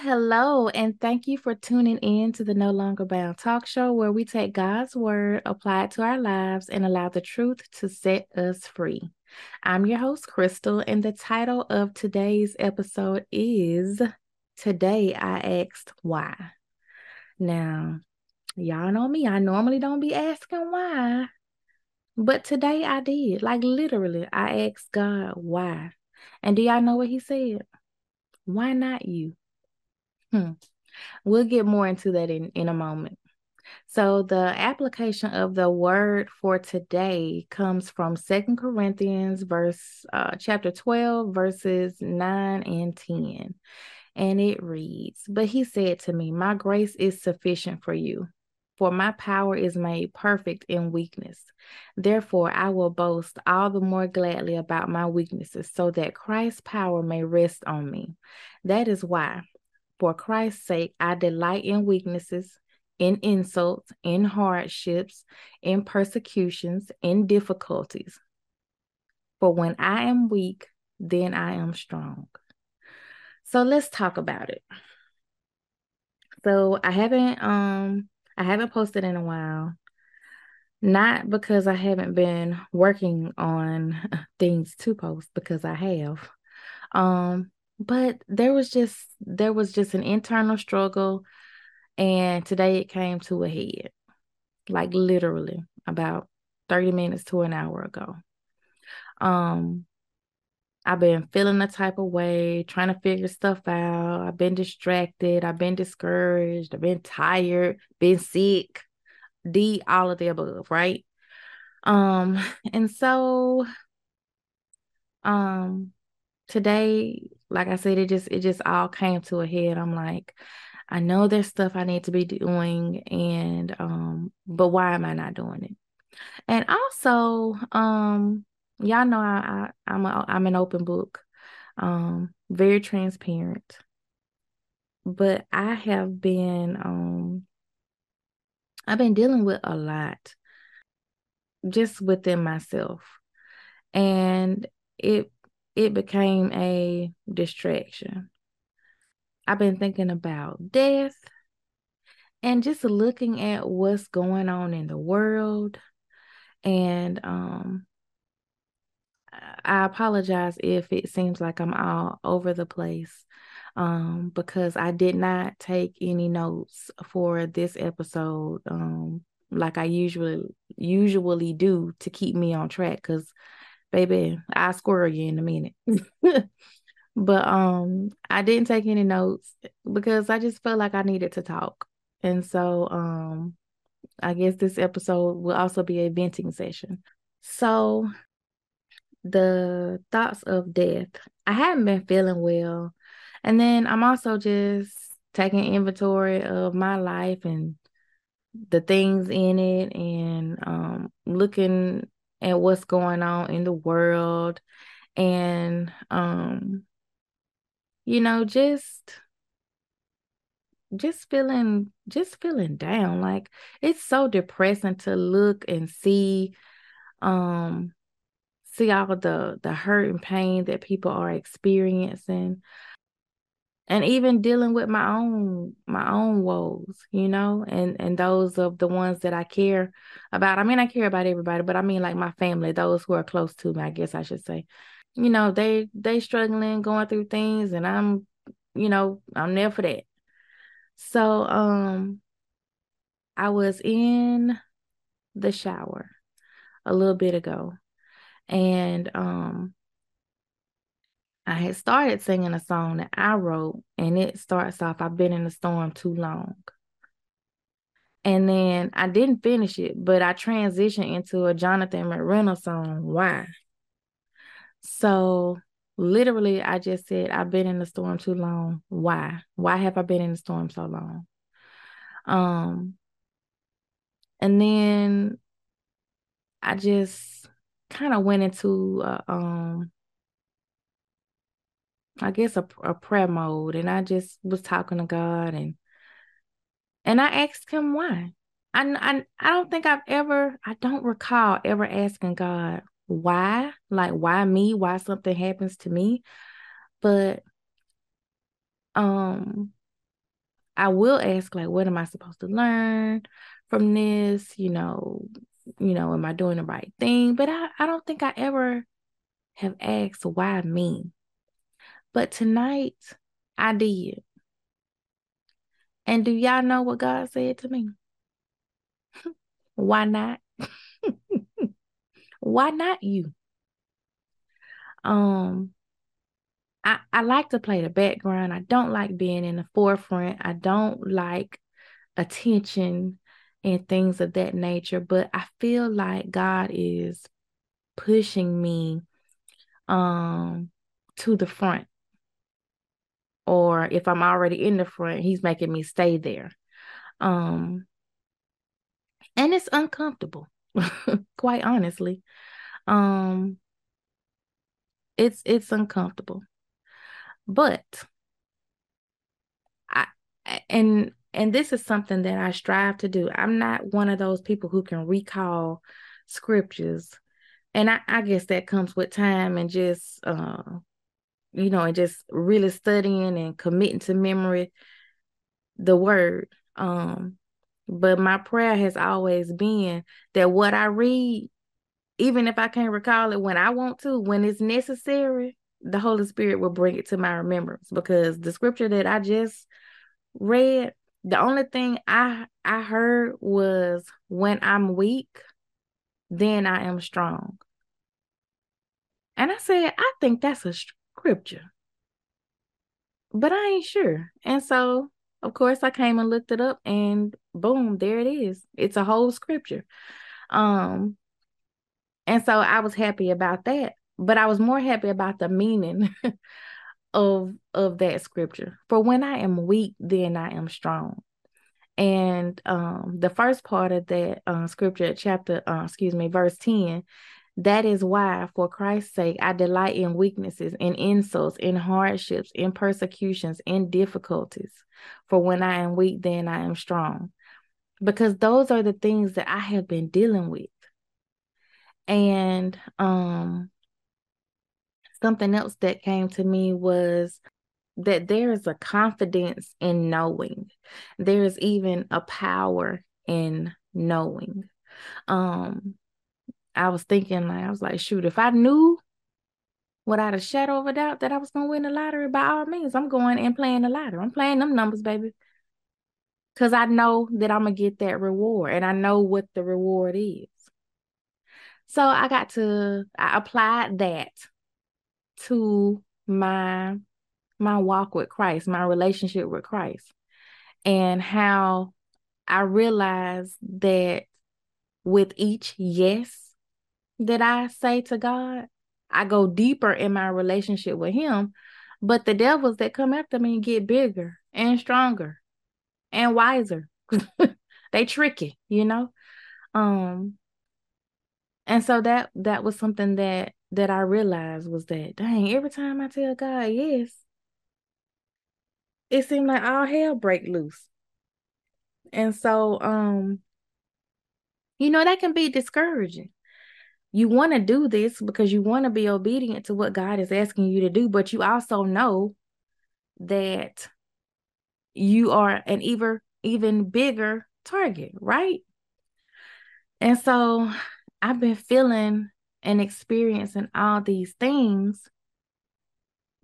Hello, and thank you for tuning in to the No Longer Bound talk show where we take God's word, apply it to our lives, and allow the truth to set us free. I'm your host, Krystal, and the title of today's episode is Today I Asked Why. Now, y'all know me, I normally don't be asking why, but today I did. Like, literally, I asked God why. And do y'all know what He said? Why not you? Hmm. We'll get more into that in, in a moment. So the application of the word for today comes from Second Corinthians verse uh, chapter 12 verses 9 and 10. And it reads, "But he said to me, my grace is sufficient for you, for my power is made perfect in weakness. Therefore, I will boast all the more gladly about my weaknesses, so that Christ's power may rest on me. That is why for Christ's sake, I delight in weaknesses, in insults, in hardships, in persecutions, in difficulties. For when I am weak, then I am strong. So let's talk about it. So I haven't um I haven't posted in a while. Not because I haven't been working on things to post because I have. Um but there was just there was just an internal struggle and today it came to a head like literally about 30 minutes to an hour ago um I've been feeling a type of way, trying to figure stuff out. I've been distracted. I've been discouraged. I've been tired, been sick, D, all of the above, right? Um, and so um today like I said, it just it just all came to a head. I'm like, I know there's stuff I need to be doing, and um, but why am I not doing it? And also, um, y'all know I, I I'm a I'm an open book, um, very transparent. But I have been um I've been dealing with a lot just within myself. And it it became a distraction. I've been thinking about death and just looking at what's going on in the world. And um, I apologize if it seems like I'm all over the place um, because I did not take any notes for this episode um, like I usually usually do to keep me on track because baby, I'll squirrel you in a minute. but um I didn't take any notes because I just felt like I needed to talk. And so um I guess this episode will also be a venting session. So the thoughts of death. I haven't been feeling well. And then I'm also just taking inventory of my life and the things in it and um looking and what's going on in the world. And um you know just just feeling just feeling down. Like it's so depressing to look and see um see all the the hurt and pain that people are experiencing and even dealing with my own my own woes you know and and those of the ones that i care about. I mean i care about everybody but i mean like my family those who are close to me i guess i should say. You know they they struggling going through things and i'm you know i'm there for that. So um i was in the shower a little bit ago and um I had started singing a song that I wrote, and it starts off, I've been in the storm too long. And then I didn't finish it, but I transitioned into a Jonathan McReynolds song, Why? So literally, I just said, I've been in the storm too long. Why? Why have I been in the storm so long? Um, and then I just kind of went into uh, um I guess a, a prayer mode and I just was talking to God and and I asked him why. I, I I don't think I've ever I don't recall ever asking God why, like why me, why something happens to me. But um I will ask like what am I supposed to learn from this? You know, you know, am I doing the right thing? But I, I don't think I ever have asked why me. But tonight I did. And do y'all know what God said to me? why not? why not you? Um I, I like to play the background. I don't like being in the forefront. I don't like attention and things of that nature. But I feel like God is pushing me um to the front. Or if I'm already in the front, he's making me stay there. Um and it's uncomfortable, quite honestly. Um it's it's uncomfortable. But I and and this is something that I strive to do. I'm not one of those people who can recall scriptures. And I, I guess that comes with time and just uh you know, and just really studying and committing to memory the word. Um, but my prayer has always been that what I read, even if I can't recall it when I want to, when it's necessary, the Holy Spirit will bring it to my remembrance because the scripture that I just read, the only thing I I heard was when I'm weak, then I am strong. And I said, I think that's a scripture. But I ain't sure. And so, of course, I came and looked it up and boom, there it is. It's a whole scripture. Um and so I was happy about that but I was more happy about the meaning of of that scripture. For when I am weak, then I am strong. And um, the first part of that uh, scripture, chapter, uh, excuse me, verse 10, that is why, for Christ's sake, I delight in weaknesses, in insults, in hardships, in persecutions, in difficulties. For when I am weak, then I am strong. Because those are the things that I have been dealing with. And um, something else that came to me was that there is a confidence in knowing. There's even a power in knowing. Um, I was thinking, like, I was like, shoot, if I knew without a shadow of a doubt that I was gonna win the lottery, by all means, I'm going and playing the lottery. I'm playing them numbers, baby. Cause I know that I'm gonna get that reward and I know what the reward is. So I got to I applied that to my my walk with Christ, my relationship with Christ, and how I realized that with each yes that I say to God, I go deeper in my relationship with Him. But the devils that come after me get bigger and stronger and wiser. they tricky, you know. Um, and so that that was something that that I realized was that dang, every time I tell God yes, it seemed like all hell break loose. And so um you know that can be discouraging. You want to do this because you want to be obedient to what God is asking you to do, but you also know that you are an even even bigger target, right? And so I've been feeling and experiencing all these things,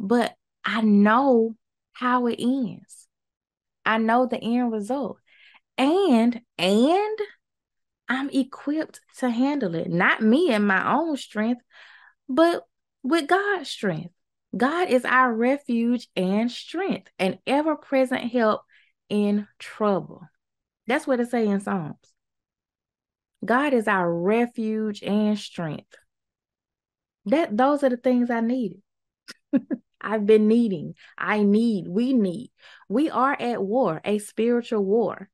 but I know how it ends. I know the end result. And and I'm equipped to handle it. Not me and my own strength, but with God's strength. God is our refuge and strength, an ever-present help in trouble. That's what it says in Psalms. God is our refuge and strength. That those are the things I needed. I've been needing. I need. We need. We are at war, a spiritual war.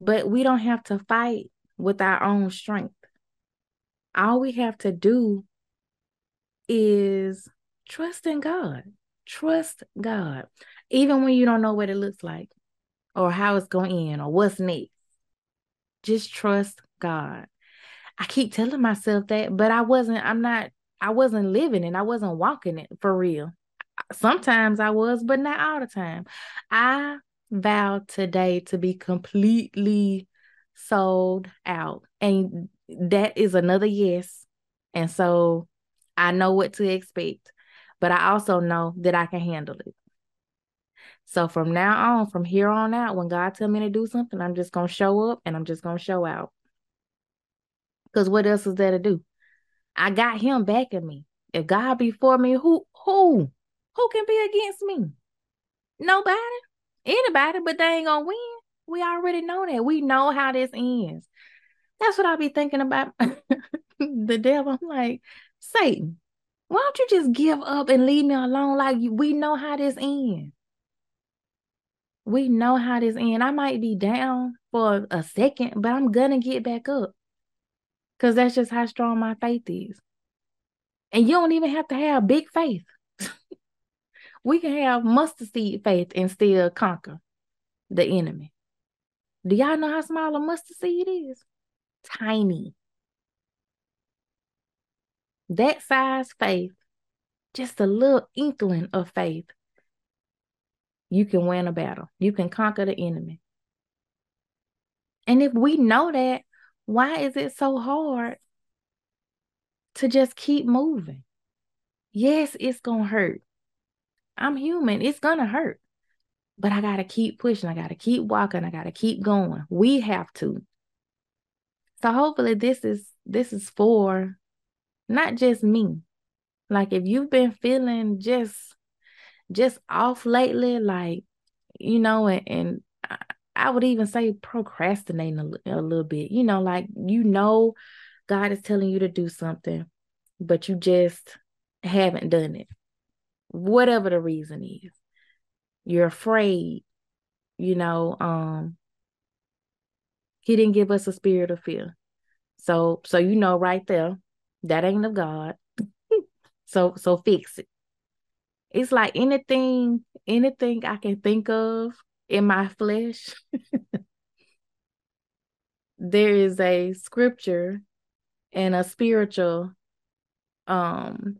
But we don't have to fight with our own strength. All we have to do is trust in God. Trust God. Even when you don't know what it looks like or how it's going to end or what's next. Just trust God. I keep telling myself that, but I wasn't, I'm not I wasn't living it. I wasn't walking it for real. Sometimes I was, but not all the time. I vow today to be completely sold out. And that is another yes. And so I know what to expect, but I also know that I can handle it. So from now on, from here on out, when God tell me to do something, I'm just gonna show up and I'm just gonna show out. Cause what else is there to do? I got him backing me. If God be for me, who who who can be against me? Nobody. Anybody, but they ain't gonna win. We already know that. We know how this ends. That's what I'll be thinking about the devil. I'm like, Satan, why don't you just give up and leave me alone? Like we know how this ends. We know how this ends. I might be down for a second, but I'm gonna get back up. Cause that's just how strong my faith is. And you don't even have to have big faith. we can have mustard seed faith and still conquer the enemy. Do y'all know how small a mustard seed is? Tiny. That size faith, just a little inkling of faith, you can win a battle. You can conquer the enemy. And if we know that, why is it so hard to just keep moving? Yes, it's going to hurt. I'm human. It's going to hurt. But I got to keep pushing. I got to keep walking. I got to keep going. We have to. So hopefully this is this is for not just me. Like if you've been feeling just just off lately, like you know, and, and I, would even say procrastinating a, a little bit. You know, like you know, God is telling you to do something, but you just haven't done it. Whatever the reason is, you're afraid. You know, um, He didn't give us a spirit of fear. So, so you know, right there, that ain't of God. so, so fix it. It's like anything, anything I can think of in my flesh. there is a scripture and a spiritual um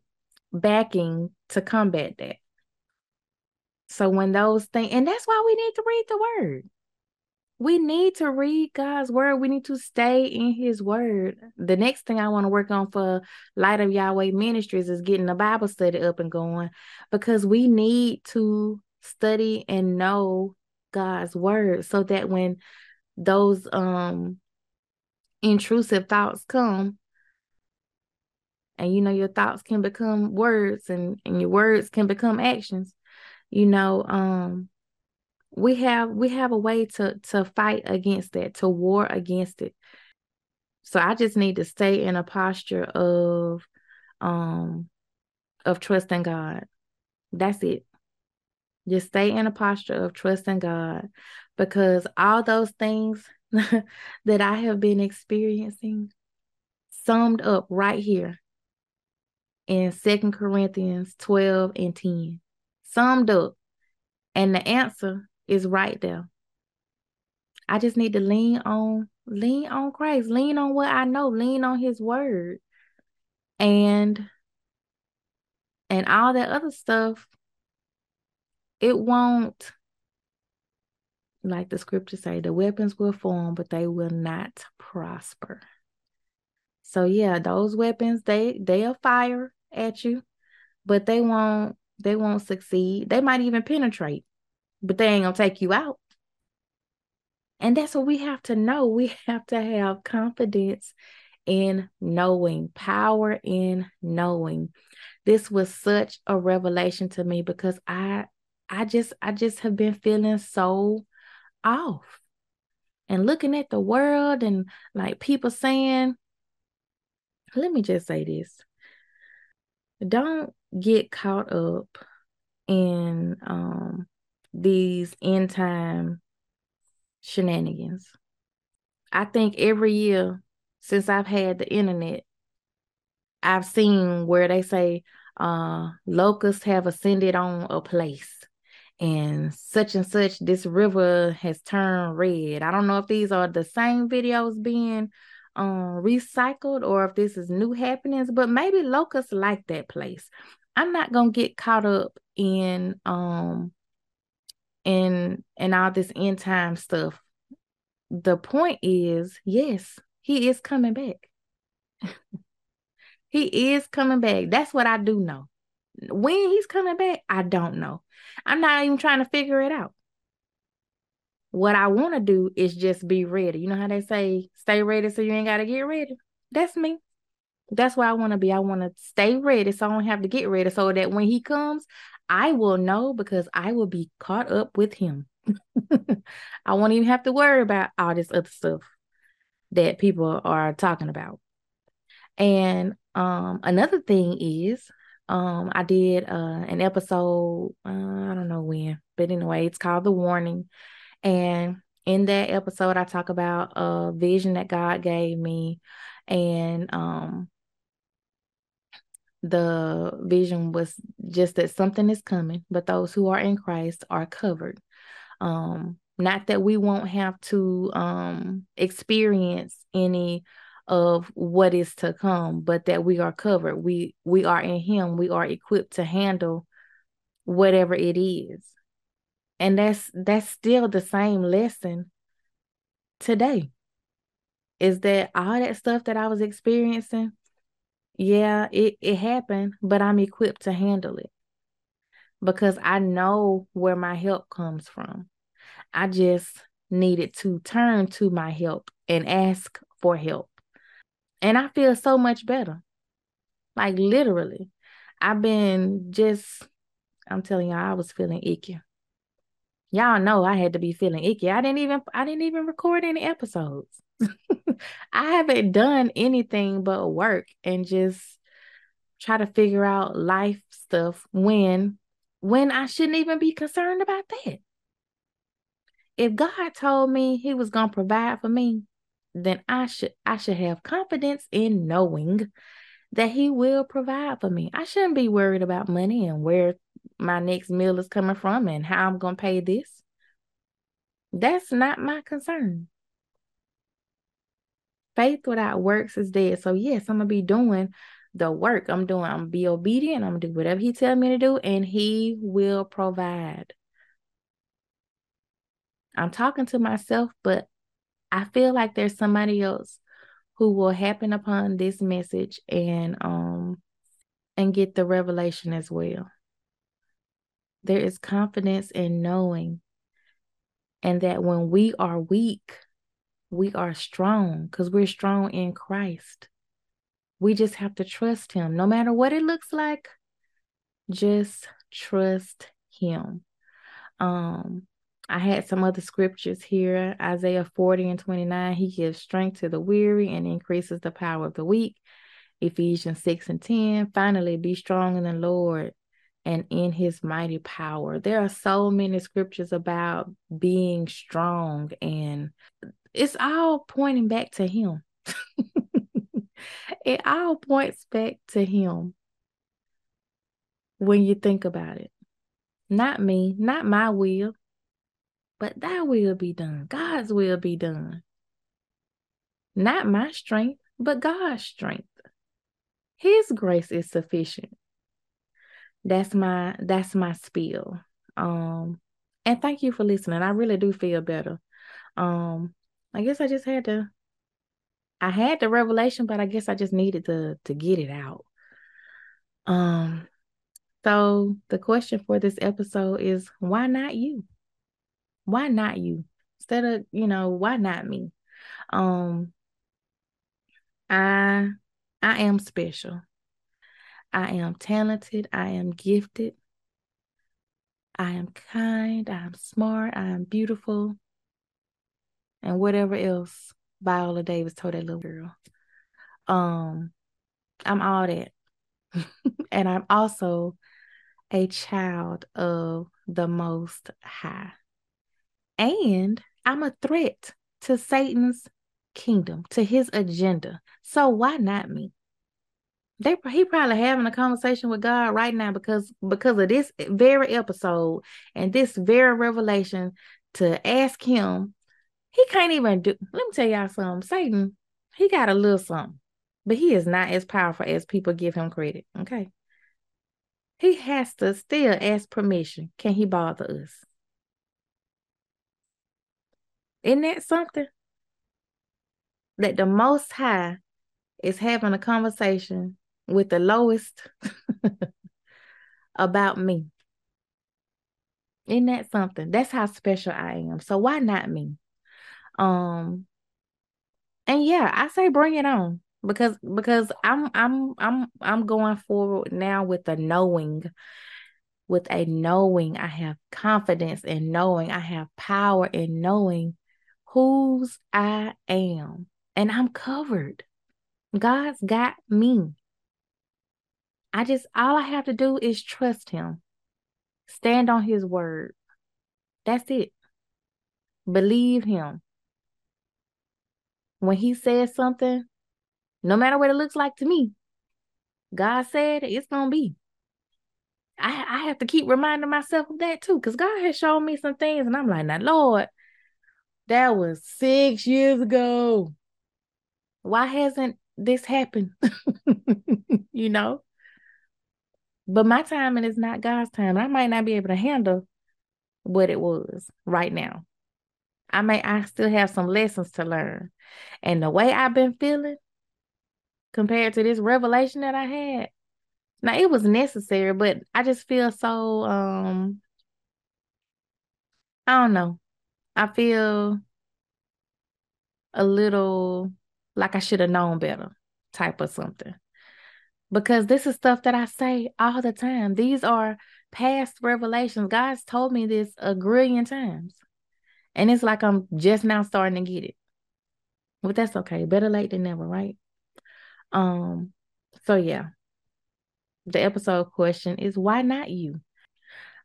backing to combat that. So when those things, and that's why we need to read the word we need to read God's word. We need to stay in his word. The next thing I want to work on for Light of Yahweh Ministries is getting the Bible study up and going because we need to study and know God's word so that when those um intrusive thoughts come and you know your thoughts can become words and and your words can become actions you know um we have we have a way to to fight against that to war against it. So i just need to stay in a posture of um of trusting god. That's it. Just stay in a posture of trusting god because all those things that i have been experiencing summed up right here in Second corinthians 12 and 10 summed up and the answer is right there. I just need to lean on lean on Christ, lean on what I know, lean on his word. And and all that other stuff it won't like the scriptures say the weapons will form but they will not prosper. So yeah, those weapons they they'll fire at you, but they won't they won't succeed. They might even penetrate but they ain't gonna take you out. And that's what we have to know. We have to have confidence in knowing, power in knowing. This was such a revelation to me because I I just I just have been feeling so off. And looking at the world and like people saying, let me just say this. Don't get caught up in um these end time shenanigans. I think every year since I've had the internet, I've seen where they say uh, locusts have ascended on a place and such and such this river has turned red. I don't know if these are the same videos being um, recycled or if this is new happenings, but maybe locusts like that place. I'm not gonna get caught up in um in in all this end time stuff. The point is, yes, he is coming back. he is coming back. That's what I do know. When he's coming back, I don't know. I'm not even trying to figure it out. What I want to do is just be ready. You know how they say, stay ready so you ain't got to get ready? That's me. That's where I want to be. I want to stay ready so I don't have to get ready so that when he comes, I will know because I will be caught up with him. I won't even have to worry about all this other stuff that people are talking about. And um, another thing is, um, I did uh, an episode, uh, I don't know when, but anyway, it's called The Warning. And in that episode, I talk about a vision that God gave me and um the vision was just that something is coming, but those who are in Christ are covered. Um, not that we won't have to um, experience any of what is to come, but that we are covered. We we are in Him. We are equipped to handle whatever it is, and that's that's still the same lesson today. Is that all that stuff that I was experiencing? Yeah, it, it happened, but I'm equipped to handle it because I know where my help comes from. I just needed to turn to my help and ask for help. And I feel so much better. Like literally. I've been just, I'm telling y'all, I was feeling icky. Y'all know I had to be feeling icky. I didn't even I didn't even record any episodes. I haven't done anything but work and just try to figure out life stuff when when I shouldn't even be concerned about that. If God told me he was going to provide for me, then I should I should have confidence in knowing that he will provide for me. I shouldn't be worried about money and where my next meal is coming from and how I'm going to pay this. That's not my concern faith without works is dead. So yes, I'm gonna be doing the work. I'm doing, I'm gonna be obedient. I'm gonna do whatever he tell me to do, and he will provide. I'm talking to myself, but I feel like there's somebody else who will happen upon this message and um and get the revelation as well. There is confidence in knowing and that when we are weak, we are strong because we're strong in Christ. We just have to trust Him no matter what it looks like. Just trust Him. Um, I had some other scriptures here Isaiah 40 and 29. He gives strength to the weary and increases the power of the weak. Ephesians 6 and 10. Finally, be strong in the Lord and in his mighty power. There are so many scriptures about being strong and it's all pointing back to him. it all points back to him when you think about it. Not me, not my will, but thy will be done. God's will be done. Not my strength, but God's strength. His grace is sufficient. That's my that's my spiel. Um and thank you for listening. I really do feel better. Um I guess I just had to I had the revelation, but I guess I just needed to to get it out. Um so the question for this episode is why not you? Why not you? Instead of, you know, why not me? Um I I am special. I am talented, I am gifted. I am kind, I am smart, I am beautiful and whatever else Viola Davis told that little girl. Um, I'm all that. and I'm also a child of the Most High. And I'm a threat to Satan's kingdom, to his agenda. So why not me? They he probably having a conversation with God right now because because of this very episode and this very revelation to ask him he can't even do. Let me tell y'all something. Satan, he got a little something, but he is not as powerful as people give him credit. Okay. he has to still ask permission. Can he bother us? Isn't that something? That the Most High is having a conversation with the lowest about me. Isn't that something? That's how special I am. So why not me? Um and yeah, I say bring it on because because I'm I'm I'm I'm going forward now with a knowing with a knowing I have confidence in knowing I have power in knowing whose I am and I'm covered. God's got me. I just all I have to do is trust him. Stand on his word. That's it. Believe him. When he says something, no matter what it looks like to me, God said it's gonna be. I, I have to keep reminding myself of that too, because God has shown me some things, and I'm like, now, Lord, that was six years ago. Why hasn't this happened? you know? But my timing is not God's time. I might not be able to handle what it was right now. I may I still have some lessons to learn. And the way I've been feeling compared to this revelation that I had, now it was necessary, but I just feel so um I don't know. I feel a little like I should have known better type of something. Because this is stuff that I say all the time. These are past revelations. God's told me this a grillion times. And it's like I'm just now starting to get it. But that's okay. Better late than never, right? Um, so yeah. The episode question is why not you?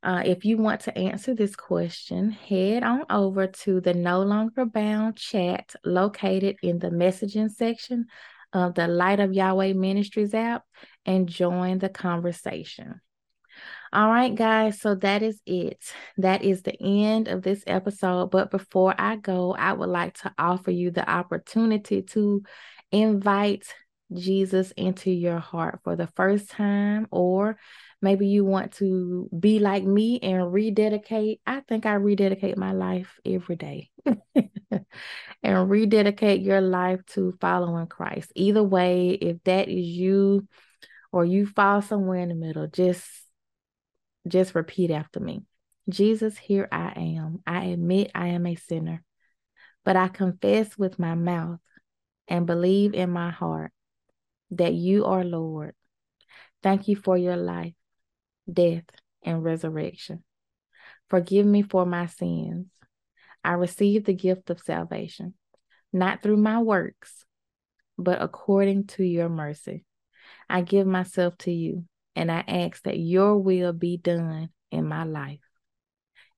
Uh, if you want to answer this question, head on over to the No Longer Bound chat located in the messaging section of the Light of Yahweh Ministries app and join the conversation. All right, guys. So that is it. That is the end of this episode. But before I go, I would like to offer you the opportunity to invite Jesus into your heart for the first time, or maybe you want to be like me and rededicate. I think I rededicate my life every day and rededicate your life to following Christ. Either way, if that is you or you fall somewhere in the middle, just just repeat after me. Jesus, here I am. I admit I am a sinner, but I confess with my mouth and believe in my heart that you are Lord. Thank you for your life, death, and resurrection. Forgive me for my sins. I receive the gift of salvation, not through my works, but according to your mercy. I give myself to you and I ask that your will be done in my life.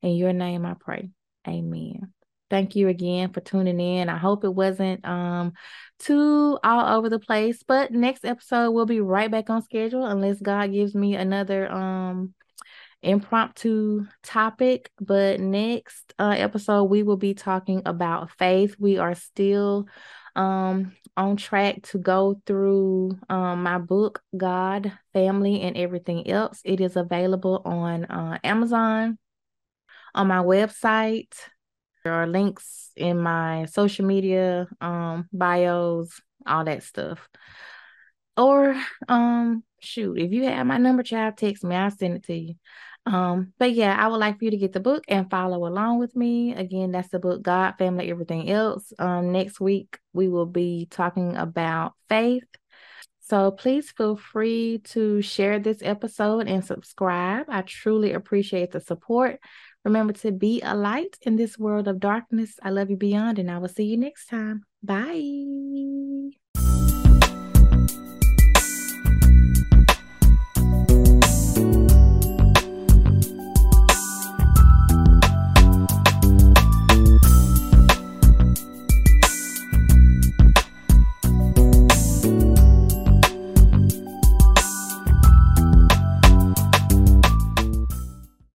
In your name I pray. Amen. Thank you again for tuning in. I hope it wasn't um too all over the place, but next episode we'll be right back on schedule unless God gives me another um impromptu topic. But next uh, episode we will be talking about faith. We are still um on track to go through um my book God, Family and Everything Else. It is available on uh, Amazon on my website. There are links in my social media um bios, all that stuff. Or um shoot, if you have my number, child, text me. I'll send it to you. Um, but yeah, I would like for you to get the book and follow along with me. Again, that's the book God, Family, Everything Else. Um, next week we will be talking about faith. So please feel free to share this episode and subscribe. I truly appreciate the support. Remember to be a light in this world of darkness. I love you beyond, and I will see you next time. Bye.